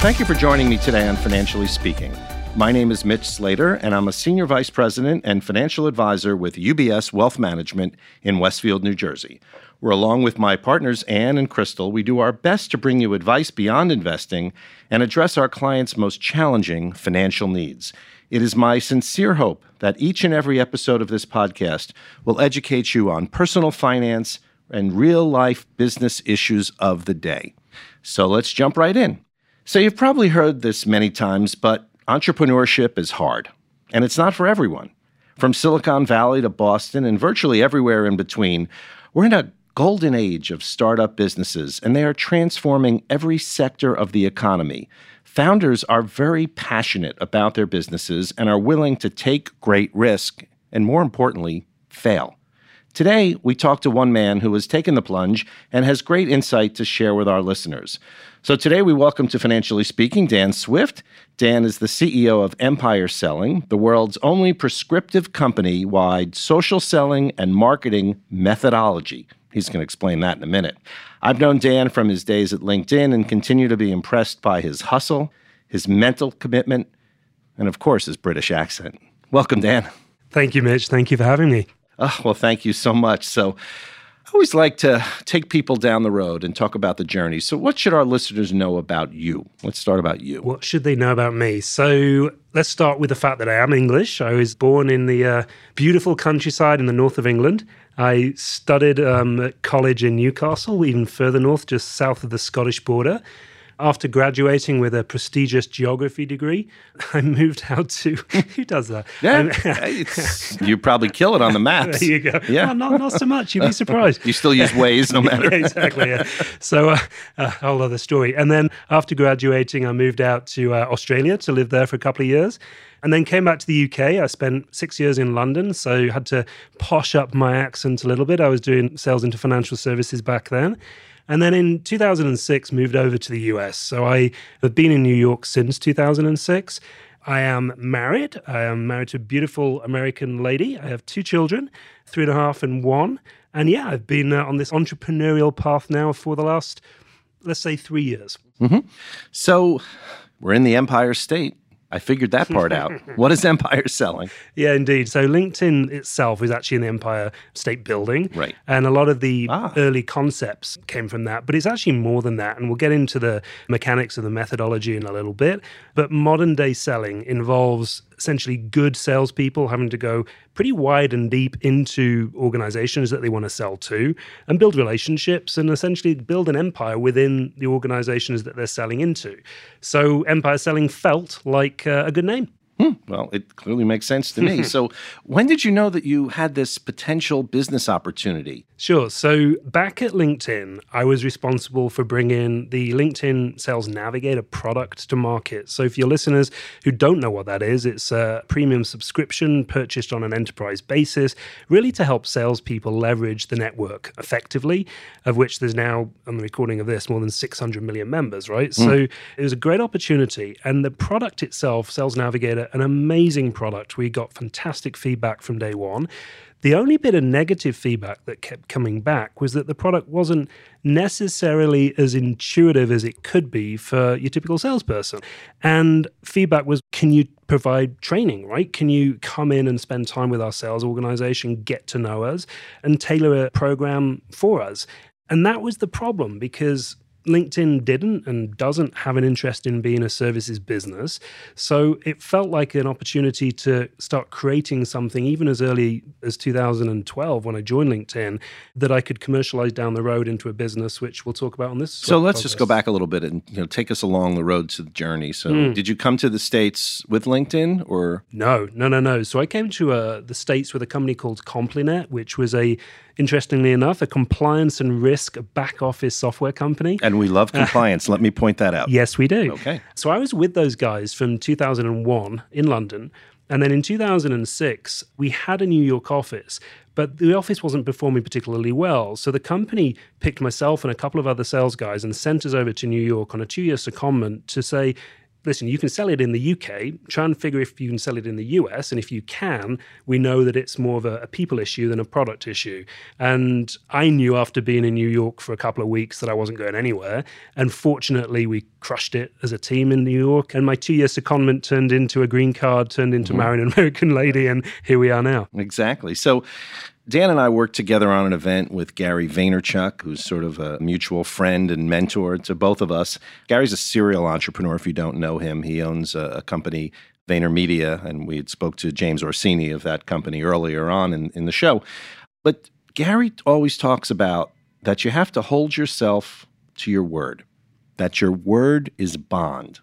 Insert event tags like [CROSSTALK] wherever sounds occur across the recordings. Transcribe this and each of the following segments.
thank you for joining me today on Financially Speaking. My name is Mitch Slater, and I'm a Senior Vice President and Financial Advisor with UBS Wealth Management in Westfield, New Jersey. Where, along with my partners Anne and Crystal, we do our best to bring you advice beyond investing and address our clients' most challenging financial needs. It is my sincere hope that each and every episode of this podcast will educate you on personal finance and real life business issues of the day. So let's jump right in. So, you've probably heard this many times, but entrepreneurship is hard, and it's not for everyone. From Silicon Valley to Boston and virtually everywhere in between, we're in a golden age of startup businesses, and they are transforming every sector of the economy. Founders are very passionate about their businesses and are willing to take great risk and, more importantly, fail. Today, we talk to one man who has taken the plunge and has great insight to share with our listeners. So today, we welcome to Financially Speaking Dan Swift. Dan is the CEO of Empire Selling, the world's only prescriptive company wide social selling and marketing methodology. He's going to explain that in a minute. I've known Dan from his days at LinkedIn and continue to be impressed by his hustle, his mental commitment, and of course, his British accent. Welcome, Dan. Thank you, Mitch. Thank you for having me. Oh, well, thank you so much. So, I always like to take people down the road and talk about the journey. So, what should our listeners know about you? Let's start about you. What should they know about me? So, let's start with the fact that I am English. I was born in the uh, beautiful countryside in the north of England. I studied um, at college in Newcastle, even further north, just south of the Scottish border after graduating with a prestigious geography degree, [LAUGHS] I moved out to. [LAUGHS] Who does that? Yeah, [LAUGHS] you probably kill it on the maps. there you go. Yeah, not, not so much. You'd be surprised. you still use Waze no matter. yeah, exactly. Yeah. So, uh, a whole other story. And then after graduating, I moved out to uh, Australia to live there for a couple of years and then came back to the UK. I spent six years in London, so had to posh up my accent a little bit. I was doing sales into financial services back then. And then in 2006, moved over to the US. So I have been in New York since 2006. I am married. I am married to a beautiful American lady. I have two children, three and a half and one. And yeah, I've been uh, on this entrepreneurial path now for the last, let's say, three years. Mm-hmm. So we're in the Empire State. I figured that part out. [LAUGHS] what is Empire selling? Yeah, indeed. So LinkedIn itself is actually in the Empire State Building. Right. And a lot of the ah. early concepts came from that, but it's actually more than that. And we'll get into the mechanics of the methodology in a little bit. But modern day selling involves essentially good salespeople having to go pretty wide and deep into organizations that they want to sell to and build relationships and essentially build an empire within the organizations that they're selling into. So, empire selling felt like uh, a good name. Hmm. Well, it clearly makes sense to me. [LAUGHS] so, when did you know that you had this potential business opportunity? Sure. So, back at LinkedIn, I was responsible for bringing the LinkedIn Sales Navigator product to market. So, for your listeners who don't know what that is, it's a premium subscription purchased on an enterprise basis, really to help salespeople leverage the network effectively, of which there's now, on the recording of this, more than 600 million members, right? Mm. So, it was a great opportunity. And the product itself, Sales Navigator, an amazing product. We got fantastic feedback from day one. The only bit of negative feedback that kept coming back was that the product wasn't necessarily as intuitive as it could be for your typical salesperson. And feedback was can you provide training, right? Can you come in and spend time with our sales organization, get to know us, and tailor a program for us? And that was the problem because LinkedIn didn't and doesn't have an interest in being a services business. So it felt like an opportunity to start creating something even as early as 2012 when I joined LinkedIn that I could commercialize down the road into a business, which we'll talk about on this. So let's just go back a little bit and you know take us along the road to the journey. So mm. did you come to the States with LinkedIn or? No, no, no, no. So I came to uh, the States with a company called Complinet, which was a interestingly enough, a compliance and risk back office software company. And we love [LAUGHS] compliance. Let me point that out. Yes, we do. Okay. So I was with those guys from 2001 in London. And then in 2006, we had a New York office, but the office wasn't performing particularly well. So the company picked myself and a couple of other sales guys and sent us over to New York on a two year secondment to say, listen, you can sell it in the UK, try and figure if you can sell it in the US. And if you can, we know that it's more of a, a, people issue than a product issue. And I knew after being in New York for a couple of weeks that I wasn't going anywhere. And fortunately, we crushed it as a team in New York. And my two year secondment turned into a green card, turned into mm-hmm. marrying an American lady. And here we are now. Exactly. So, Dan and I worked together on an event with Gary Vaynerchuk, who's sort of a mutual friend and mentor to both of us. Gary's a serial entrepreneur. If you don't know him, he owns a, a company, VaynerMedia, and we had spoke to James Orsini of that company earlier on in, in the show. But Gary always talks about that you have to hold yourself to your word, that your word is bond.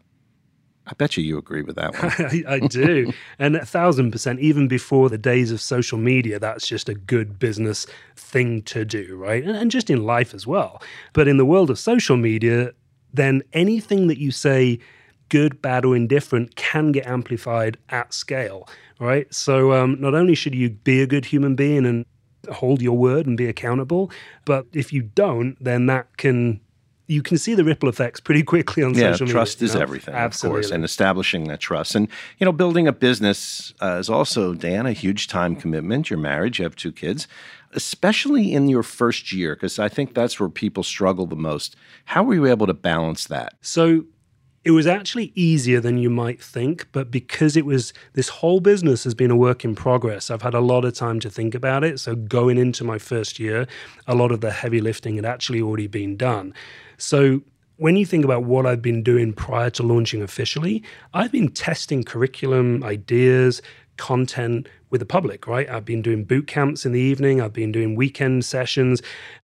I bet you you agree with that one. I, [LAUGHS] I do. and a thousand percent, even before the days of social media, that's just a good business thing to do, right? And, and just in life as well. But in the world of social media, then anything that you say, good, bad, or indifferent, can get amplified at scale, right? So um, not only should you be a good human being and hold your word and be accountable, but if you don't, then that can you can see the ripple effects pretty quickly on yeah, social media. Trust is know? everything, Absolutely. of course, and establishing that trust. And, you know, building a business uh, is also, Dan, a huge time commitment. You're married, you have two kids, especially in your first year, because I think that's where people struggle the most. How were you able to balance that? So, it was actually easier than you might think, but because it was this whole business has been a work in progress, I've had a lot of time to think about it. So, going into my first year, a lot of the heavy lifting had actually already been done. So when you think about what I've been doing prior to launching officially, I've been testing curriculum, ideas, content with the public, right? I've been doing boot camps in the evening, I've been doing weekend sessions,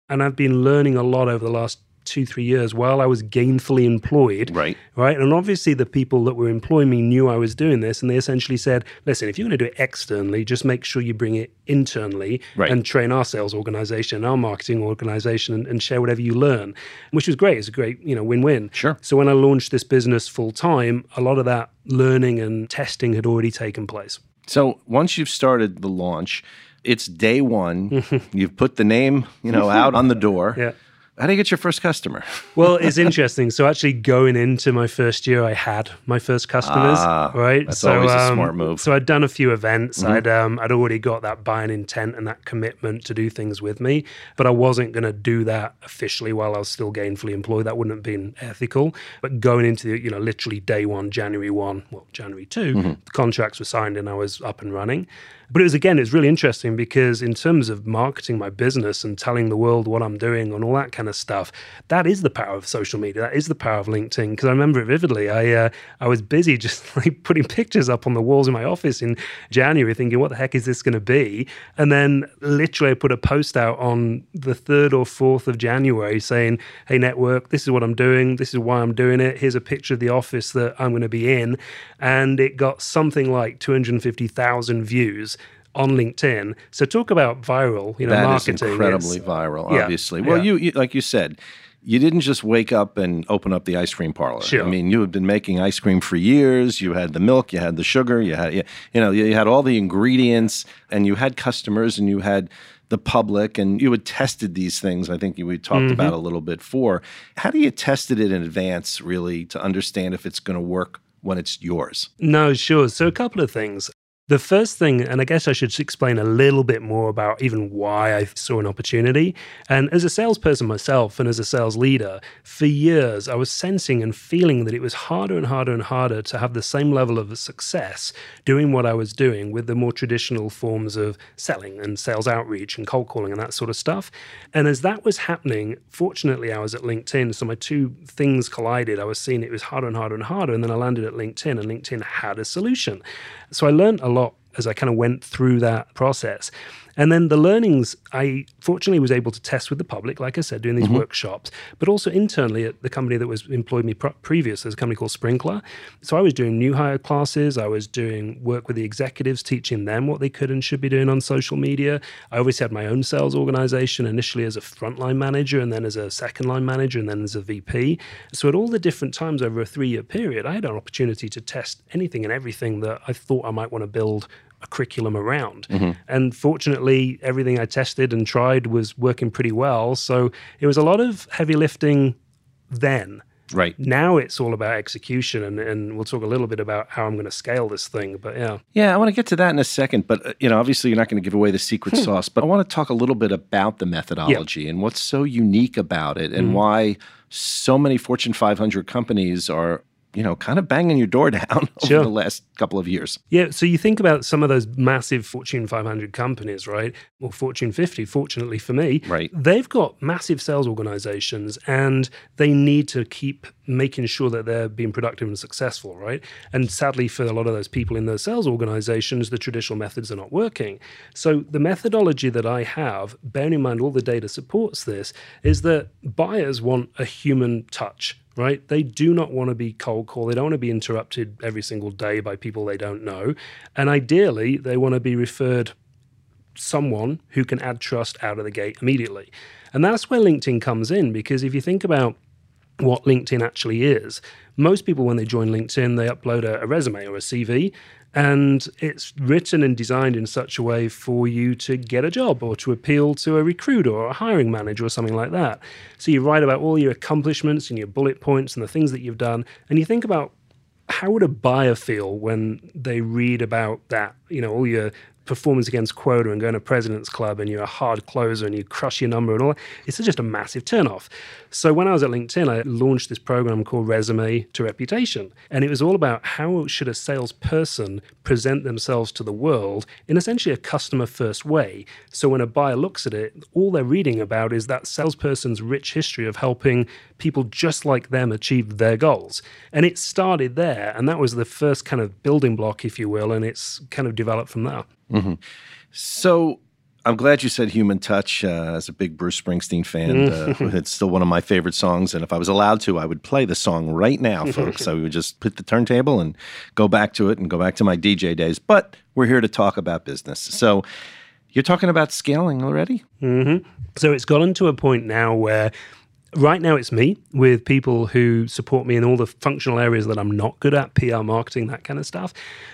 and I've been learning a lot over the last two, three years while I was gainfully employed. Right. Right. And obviously, the people that were employing me knew I was doing this. And they essentially said, listen, if you're going to do it externally, just make sure you bring it internally right. and train our sales organization, our marketing organization, and, and share whatever you learn, which was great. It's a great, you know, win win. Sure. So when I launched this business full time, a lot of that learning and testing had already taken place. So once you've started the launch, it's day one. [LAUGHS] You've put the name, you know, out on the door. Yeah. How do you get your first customer? [LAUGHS] well, it's interesting. So actually, going into my first year, I had my first customers. Ah, right. That's so, always a um, smart move. So I'd done a few events. Mm-hmm. I'd um, I'd already got that buying intent and that commitment to do things with me, but I wasn't going to do that officially while I was still gainfully employed. That wouldn't have been ethical. But going into the, you know literally day one, January one, well January 2 mm-hmm. the contracts were signed and I was up and running. But it was again, it's really interesting because in terms of marketing my business and telling the world what I'm doing and all that kind of stuff, that is the power of social media. That is the power of LinkedIn. Because I remember it vividly. I uh, I was busy [LAUGHS] just like putting pictures up on the walls in my office in January, thinking, what the heck is this going to be? And then literally, I put a post out on the third or fourth of January saying, "Hey, network, this is what I'm doing. This is why I'm doing it. Here's a picture of the office that I'm going to be in," and it got something like 250,000 views on LinkedIn. So talk about viral, you know, that marketing. Is incredibly is, viral, obviously. Yeah, well, yeah. You, you like you said, you didn't just wake up and open up the ice cream parlor. Sure. I mean, you had been making ice cream for years. You had the milk, you had the sugar, you had you, you know, you had all the ingredients, and you had customers, and you had the public, and you had tested these things. I think we talked mm-hmm. about a little bit for. How do you test it in advance, really, to understand if it's going to work when it's yours? No, sure. So, a couple of things. The first thing, and I guess I should explain a little bit more about even why I saw an opportunity. And as a salesperson myself and as a sales leader, for years I was sensing and feeling that it was harder and harder and harder to have the same level of success doing what I was doing with the more traditional forms of selling and sales outreach and cold calling and that sort of stuff. And as that was happening, fortunately, I was at LinkedIn. So my two things collided. I was seeing it was harder and harder and harder. And then I landed at LinkedIn, and LinkedIn had a solution. So I learned a as I kind of went through that process. And then the learnings, I fortunately was able to test with the public, like I said, doing these mm-hmm. workshops, but also internally at the company that was employed me previous, there's a company called Sprinklr. So I was doing new hire classes, I was doing work with the executives, teaching them what they could and should be doing on social media. I always had my own sales organization, initially as a frontline manager, and then as a second line manager, and then as a VP. So at all the different times over a three year period, I had an opportunity to test anything and everything that I thought I might want to build a curriculum around. Mm-hmm. And fortunately, everything I tested and tried was working pretty well. So it was a lot of heavy lifting then. Right. Now it's all about execution, and, and we'll talk a little bit about how I'm going to scale this thing. But yeah. Yeah, I want to get to that in a second. But, uh, you know, obviously you're not going to give away the secret Hmm. sauce, but I want to talk a little bit about the methodology and what's so unique about it and why so many Fortune 500 companies are, you know, kind of banging your door [LAUGHS] down over the last couple of years. Yeah, so you think about some of those massive Fortune 500 companies, right? Or Fortune 50, fortunately for me. Right. They've got massive sales organizations and they need to keep making sure that they're being productive and successful, right? And sadly, for a lot of those people in those sales organizations, the traditional methods are not working. So the methodology that I have, bearing in mind all the data supports this, is that buyers want a human touch right? They do not want to be cold call. They don't want to be interrupted every single day by people they don't know. And ideally, they want to be referred someone who can add trust out of the gate immediately. And that's where LinkedIn comes in because if you think about what LinkedIn actually is, most people, when they join LinkedIn, they upload a, a resume or a CV, and it's written and designed in such a way for you to get a job or to appeal to a recruiter or a hiring manager or something like that. So you write about all your accomplishments and your bullet points and the things that you've done, and you think about how would a buyer feel when they read about that? You know, all your performance against quota and going to President's Club and you're a hard closer and you crush your number and all that. It's just a massive turnoff. So when I was at LinkedIn, I launched this program called Resume to Reputation. And it was all about how should a salesperson present themselves to the world in essentially a customer first way. So when a buyer looks at it, all they're reading about is that salesperson's rich history of helping people just like them achieve their goals. And it started there. And that was the first kind of building block, if you will. And it's kind of developed from there. So I'm glad you said Human Touch. Uh, as a big Bruce Springsteen fan, uh, it's still one of my favorite songs. And if I was allowed to, I would play the song right now, [LAUGHS] folks. I would just put the turntable and go back to it and go back to my DJ days. But we're here to talk about business. So you're talking about scaling already? So it's gotten to a point now where right now it's me with people who support me in all the functional areas that I'm not good at, PR, marketing, that kind of stuff.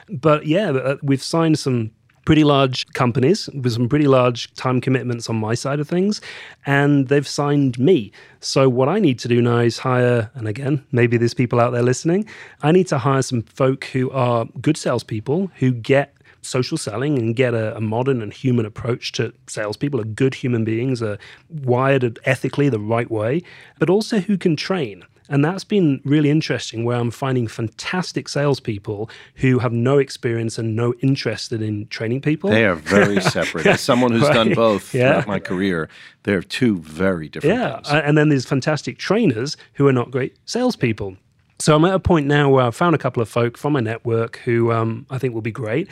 But yeah, uh, we've signed some pretty large companies with some pretty large time commitments on my side of things, and they've signed me. So what I need to do now is hire, and again, maybe there's people out there listening, I need to hire some folk who are good salespeople who get social selling and get a, a, modern and human approach to salespeople, are good human beings, are wired ethically the right way, but also who can train. And that's been really interesting where I'm finding fantastic salespeople who have no experience and no interest in training people. They are very [LAUGHS] separate. As someone who's Right. done both Yeah. throughout my career, they're two very different Yeah. things. And then there's fantastic trainers who are not great salespeople. So I'm at a point now where I've found a couple of folk from my network who um, I think will be great.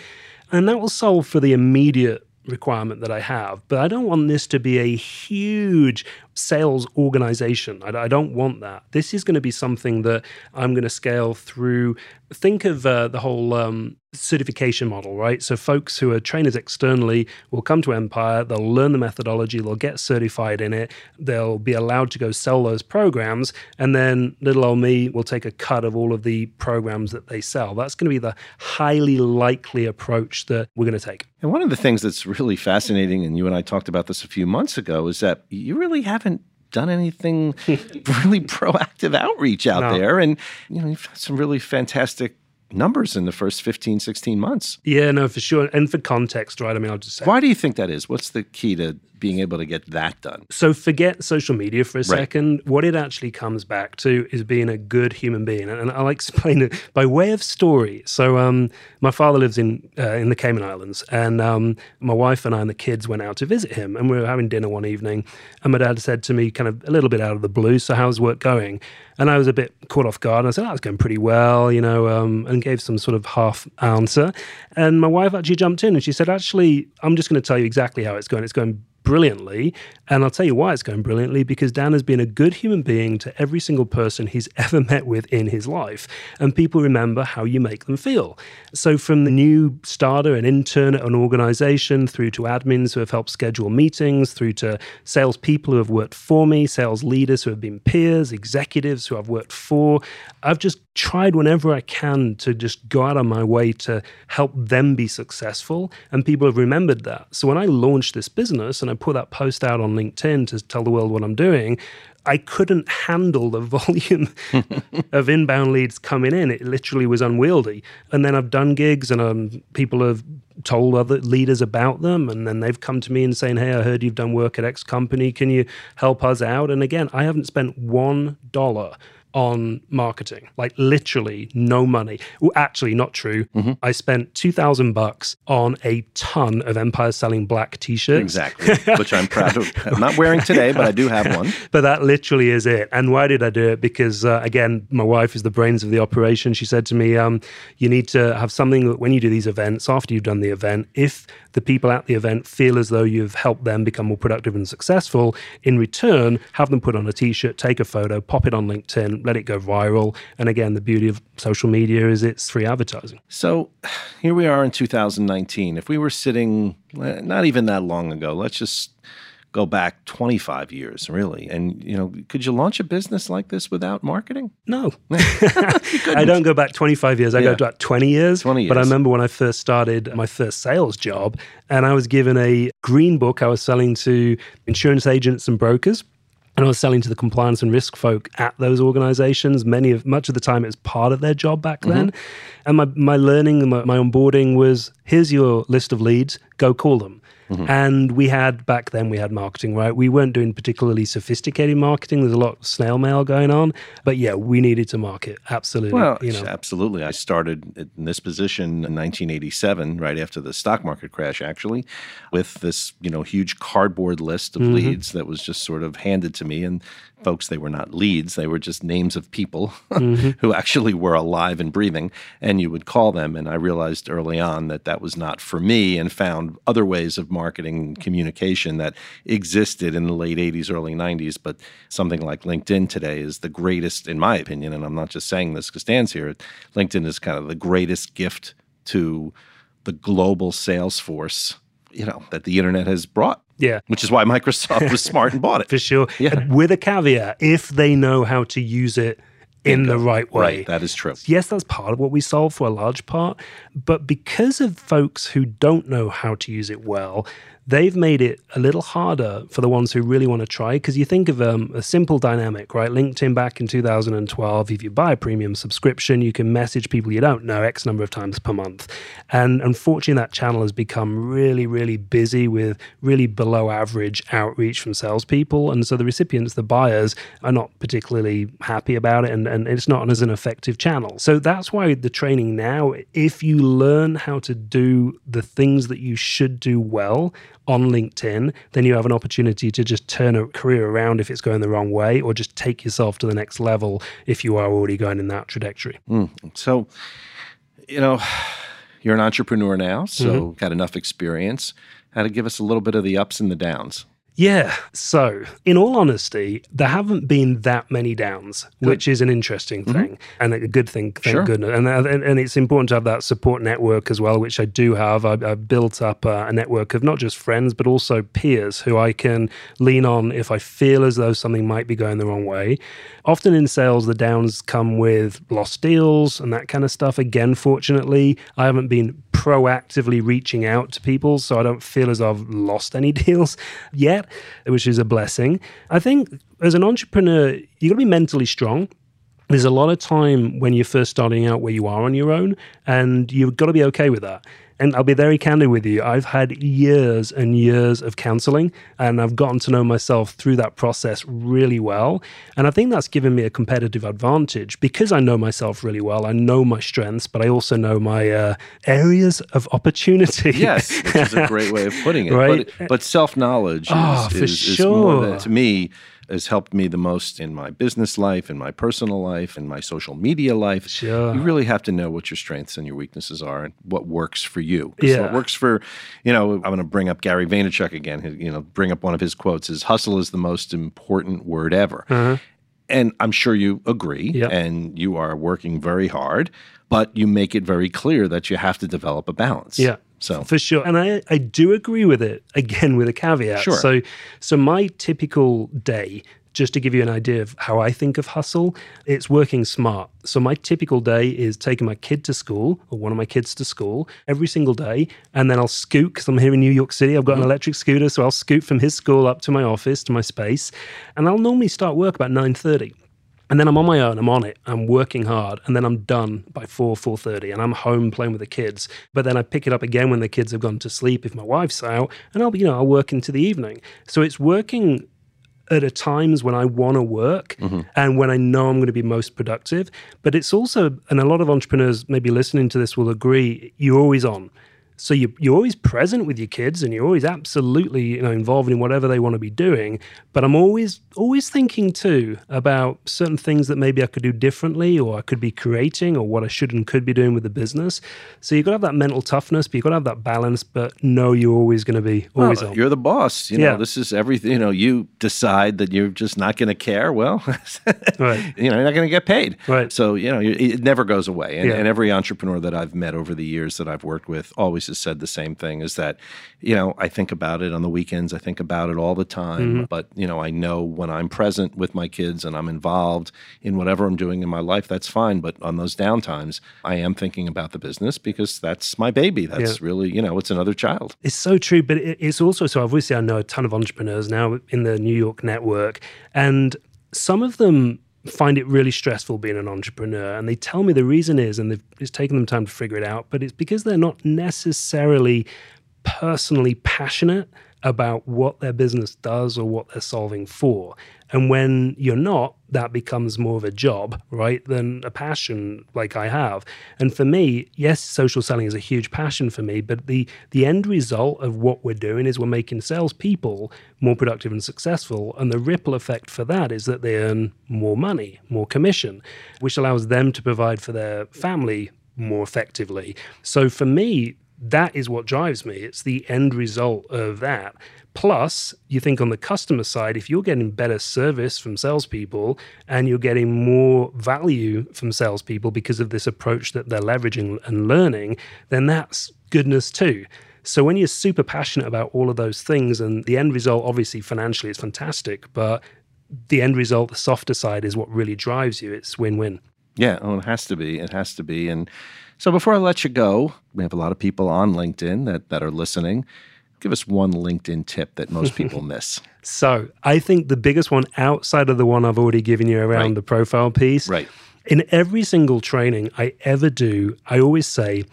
And that will solve for the immediate requirement that I have. But I don't want this to be a huge sales organization. I, I don't want that. This is going to be something that I'm going to scale through. Think of uh, the whole um, certification model, right? So, folks who are trainers externally will come to Empire, they'll learn the methodology, they'll get certified in it, they'll be allowed to go sell those programs, and then little old me will take a cut of all of the programs that they sell. That's going to be the highly likely approach that we're going to take. And one of the things that's really fascinating, and you and I talked about this a few months ago, is that you really haven't done anything [LAUGHS] really proactive outreach out No. there. And, you know, you've had some really fantastic numbers in the first 15, 16 months. Yeah, no, for sure. And for context, right? I mean, I'll just say. Why do you think that is? What's the key to being able to get that done? So forget social media for a Right. second. What it actually comes back to is being a good human being, and I'll explain it by way of story. So, um, my father lives in uh, in the Cayman Islands, and um, my wife and I and the kids went out to visit him, and we were having dinner one evening, and my dad said to me, kind of a little bit out of the blue, "So how's work going?" And I was a bit caught off guard, and I said, "Oh, it's going pretty well," you know, um, and gave some sort of half answer. And my wife actually jumped in and she said, "Actually, I'm just going to tell you exactly how it's going. It's going." Brilliantly. And I'll tell you why it's going brilliantly because Dan has been a good human being to every single person he's [LAUGHS] ever met with in his life. And people remember how you make them feel. So, from the new starter and intern at an organization through to admins who have helped schedule meetings, through to salespeople who have worked for me, sales leaders who have been peers, executives who I've worked for, I've just tried whenever I can to just go out of my way to help them be successful. And people have remembered that. So when I launched this business and I put that post out on LinkedIn to tell the world what I'm doing, I couldn't handle the [LAUGHS] volume of inbound leads coming in. It literally was unwieldy. And then I've done gigs and um, people have told other leaders about them. And then they've come to me and saying, Hey, I heard you've done work at X company. Can you help us out? And again, I haven't spent one dollar on marketing, like literally no money. Well, actually, not true. Mm-hmm. I spent two thousand bucks on a ton of Empire Selling Black T-shirts. Exactly, which I'm proud of. I'm [LAUGHS] not wearing today, but I do have one. [LAUGHS] but that literally is it. And why did I do it? Because uh, again, my wife is the brains of the operation. She said to me, um, "You need to have something that when you do these events, after you've done the event, if the people at the event feel as though you've helped them become more productive and successful. In return, have them put on a t shirt, take a photo, pop it on LinkedIn, let it go viral. And again, the beauty of social media is it's free advertising. So here we are in 2019. If we were sitting eh, not even that long ago, let's just go back 25 years really and you know could you launch a business like this without marketing no [LAUGHS] [LAUGHS] i don't go back 25 years i yeah. go back 20 years 20 years but i remember when i first started my first sales job and i was given a green book i was selling to insurance agents and brokers and I was selling to the compliance and risk folk at those organizations. Many of much of the time, it was part of their job back mm-hmm. then. And my my learning, my, my onboarding was: here's your list of leads, go call them. Mm-hmm. And we had back then we had marketing, right? We weren't doing particularly sophisticated marketing. There's a lot of snail mail going on, but yeah, we needed to market absolutely. Well, you know. absolutely. I started in this position in 1987, right after the stock market crash, actually, with this you know huge cardboard list of mm-hmm. leads that was just sort of handed to me, and folks, they were not leads, they were just names of people [LAUGHS] mm-hmm. who actually were alive and breathing. And you would call them. And I realized early on that that was not for me and found other ways of marketing communication that existed in the late 80s, early 90s. But something like LinkedIn today is the greatest, in my opinion. And I'm not just saying this because Dan's here. LinkedIn is kind of the greatest gift to the global sales force you know that the internet has brought yeah. Which is why Microsoft [LAUGHS] was smart and bought it. For sure. Yeah. With a caveat, if they know how to use it in the right way. Right, that is true. Yes, that's part of what we solve for a large part. But because of folks who don't know how to use it well, they've made it a little harder for the ones who really want to try. Because you think of um, a simple dynamic, right? LinkedIn back in 2012, if you buy a premium subscription, you can message people you don't know X number of times per month. And unfortunately, that channel has become really, really busy with really below average outreach from salespeople. And so the recipients, the buyers, are not particularly happy about it. And, and it's not as an effective channel. So that's why the training now, if you learn how to do the things that you should do well, on LinkedIn, then you have an opportunity to just turn a career around if it's going the wrong way, or just take yourself to the next level if you are already going in that trajectory. Mm. So, you know, you're an entrepreneur now, so mm-hmm. got enough experience. How to give us a little bit of the ups and the downs. Yeah. So, in all honesty, there haven't been that many downs, good. which is an interesting mm-hmm. thing and a good thing. Thank sure. goodness. And, and, and it's important to have that support network as well, which I do have. I, have built up a, a, network of not just friends, but also peers who I can lean on if I feel as though something might be going the wrong way. Often in sales, the downs come with lost deals and that kind of stuff. Again, fortunately, I haven't been proactively reaching out to people, so I don't feel as I've lost any [LAUGHS] deals yet, which is a blessing. I think as an entrepreneur, you've got to be mentally strong there's a lot of time when you're first starting out where you are on your own, and you've got to be okay with that. And I'll be very candid with you. I've had years and years of counseling, and I've gotten to know myself through that process really well. And I think that's given me a competitive advantage because I know myself really well. I know my strengths, but I also know my uh, areas of opportunity. Yes, which is a great way of putting it. [LAUGHS] right? But, but self knowledge oh, is, is, sure. is more to me has helped me the most in my business life, in my personal life, in my social media life. Sure. You really have to know what your strengths and your weaknesses are and what works for you. Yeah. What works for, you know, I'm going to bring up Gary Vaynerchuk again, you know, bring up one of his quotes is hustle is the most important word ever. Uh-huh. And I'm sure you agree, yep. and you are working very hard, but you make it very clear that you have to develop a balance. Yeah So for sure, and I I do agree with it. Again, with a caveat. Sure. So so my typical day. Just to give you an idea of how I think of hustle, it's working smart. So, my typical day is taking my kid to school or one of my kids to school every single day. And then I'll scoot because I'm here in New York City. I've got an mm-hmm. electric scooter. So, I'll scoot from his school up to my office, to my space. And I'll normally start work about 9.30 and then I'm on my own. I'm on it. I'm working hard, and then I'm done by four, four thirty, and I'm home playing with the kids. But then I pick it up again when the kids have gone to sleep if my wife's out, and I'll, you know, I'll work into the evening. So it's working at a times when I want to work Mm-hmm. and when I know I'm going to be most productive. But it's also, and a lot of entrepreneurs maybe listening to this will agree, you're always on. So you, you're always present with your kids and you're always absolutely you know involved in whatever they want to be doing. But I'm always always thinking too about certain things that maybe I could do differently or I could be creating or what I should and could be doing with the business. So you've got to have that mental toughness, but you've got to have that balance, but know you're always going to be always Well, on. you're the boss. You know, Yeah. this is everything. You know, you decide that you're just not going to care. Well, [LAUGHS] Right. you know, you're not going to get paid. Right. So, you know, it never goes away. And, Yeah. and every entrepreneur that I've met over the years that I've worked with always has said the same thing is that, you know, I think about it on the weekends. I think about it all the time. Mm-hmm. But, you know, I know when I'm present with my kids and I'm involved in whatever I'm doing in my life, that's fine. But on those downtimes, I am thinking about the business because that's my baby. That's really, you know, it's another child. It's so true, but it's also so. Obviously, I know a ton of entrepreneurs now in the New York network, and some of them find it really stressful being an entrepreneur. And they tell me the reason is, and it's taken them time to figure it out, but it's because they're not necessarily personally passionate about what their business does or what they're solving for. And when you're not, that becomes more of a job, right, than a passion like I have. And for me, yes, social selling is a huge passion for me, but the the end result of what we're doing is we're making salespeople more productive and successful. And the ripple effect for that is that they earn more money, more commission, which allows them to provide for their family more effectively. So for me, that is what drives me. It's the end result of that. Plus, you think on the customer side, if you're getting better service from salespeople and you're getting more value from salespeople because of this approach that they're leveraging and learning, then that's goodness too. So when you're super passionate about all of those things, and the end result, obviously financially, is fantastic, but the end result, the softer side, is what really drives you. It's win-win. Yeah, oh, it has to be. It has to be. And so before I let you go, we have a lot of people on LinkedIn that, that are listening. Give us one LinkedIn tip that most [LAUGHS] people miss. So I think the biggest one outside of the one I've already given you around Right. the profile piece. Right. In every single training I ever do, I always say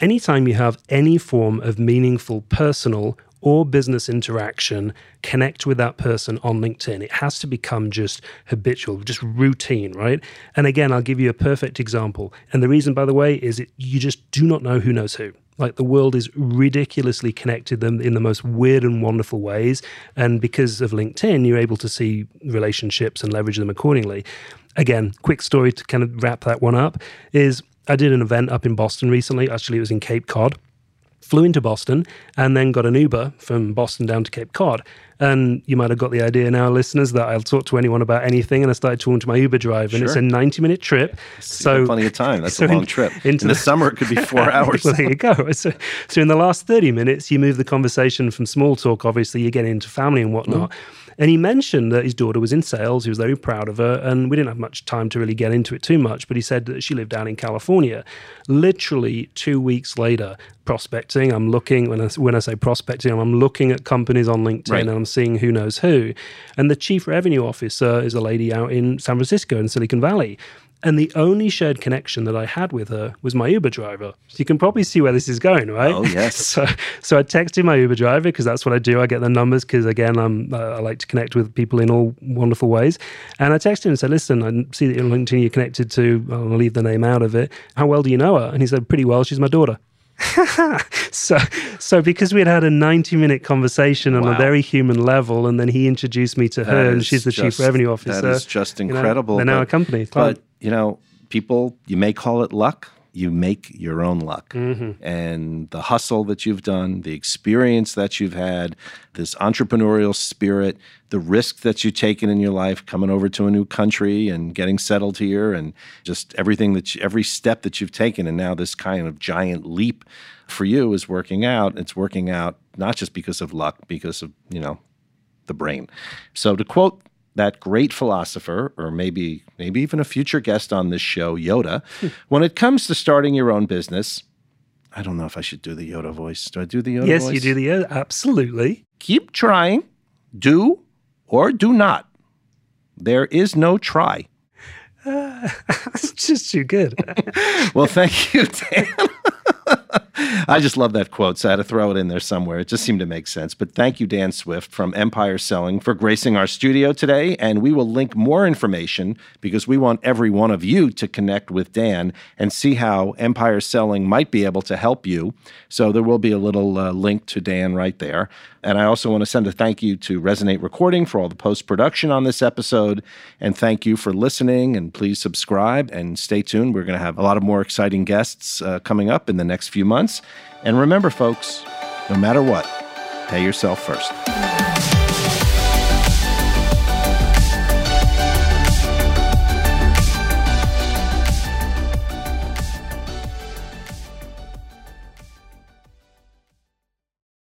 anytime you have any form of meaningful personal or business interaction, connect with that person on LinkedIn. It has to become just habitual, just routine, right? And again, I'll give you a perfect example. And the reason, by the way, is it, you just do not know who knows who. Like the world is ridiculously connected them in the most weird and wonderful ways. And because of LinkedIn, you're able to see relationships and leverage them accordingly. Again, quick story to kind of wrap that one up is I did an event up in Boston recently. Actually, it was in Cape Cod flew into Boston and then got an Uber from Boston down to Cape Cod. And you might have got the idea now, listeners, that I'll talk to anyone about anything. And I started talking to my Uber driver, and it's a 90 minute trip. So plenty of time. That's so a long in- trip. into in the the- summer, it could be four [LAUGHS] hours. well, there you go. So, so in the last 30 minutes, you move the conversation from small talk, obviously, you get into family and whatnot. Mm-hmm. And he mentioned that his daughter was in sales. He was very proud of her. And we didn't have much time to really get into it too much. But he said that she lived down in California. Literally two weeks later, prospecting, I'm looking, when I, when I say prospecting, I'm looking at companies on LinkedIn Right. and I'm seeing who knows who. And the chief revenue officer is a lady out in San Francisco in Silicon Valley. And the only shared connection that I had with her was my Uber driver. So you can probably see where this is going, right? Oh, yes. [LAUGHS] so, so I texted my Uber driver because that's what I do. I get the numbers because again, I'm uh, I like to connect with people in all wonderful ways. And I texted him and said, "Listen, I see that you're on LinkedIn you're connected to. I'll leave the name out of it. How well do you know her?" And he said, "Pretty well. She's my daughter." [LAUGHS] so so because we had had a 90 minute conversation on a very human level and then he introduced me to her and she's the just- chief revenue officer That is just you know, incredible. they're now but- a company But, you know, people, you may call it luck, you make your own luck. Mm-hmm. And the hustle that you've done, the experience that you've had, this entrepreneurial spirit, the risk that you've taken in your life coming over to a new country and getting settled here, and just everything that you, every step that you've taken, and now this kind of giant leap for you is working out. It's working out not just because of luck, because of, you know, the brain. So to quote that great philosopher, or maybe maybe even a future guest on this show, Yoda, [LAUGHS] when it comes to starting your own business, I don't know if I should do the Yoda voice. Do I do the Yoda yes, voice? Yes, you do the Yoda. Absolutely. Keep trying. Do or do not. There is no try. [LAUGHS] Uh, it's just too good. [LAUGHS] well, thank you, Dan. I just love that quote, so I had to throw it in there somewhere. It just seemed to make sense. But thank you, Dan Swift from Empire Selling, for gracing our studio today. And we will link more information because we want every one of you to connect with Dan and see how Empire Selling might be able to help you. So there will be a little uh, link to Dan right there. And I also want to send a thank you to Resonate Recording for all the post production on this episode. And thank you for listening. And please subscribe and stay tuned. We're going to have a lot of more exciting guests uh, coming up in the next few months. And remember, folks, no matter what, pay yourself first.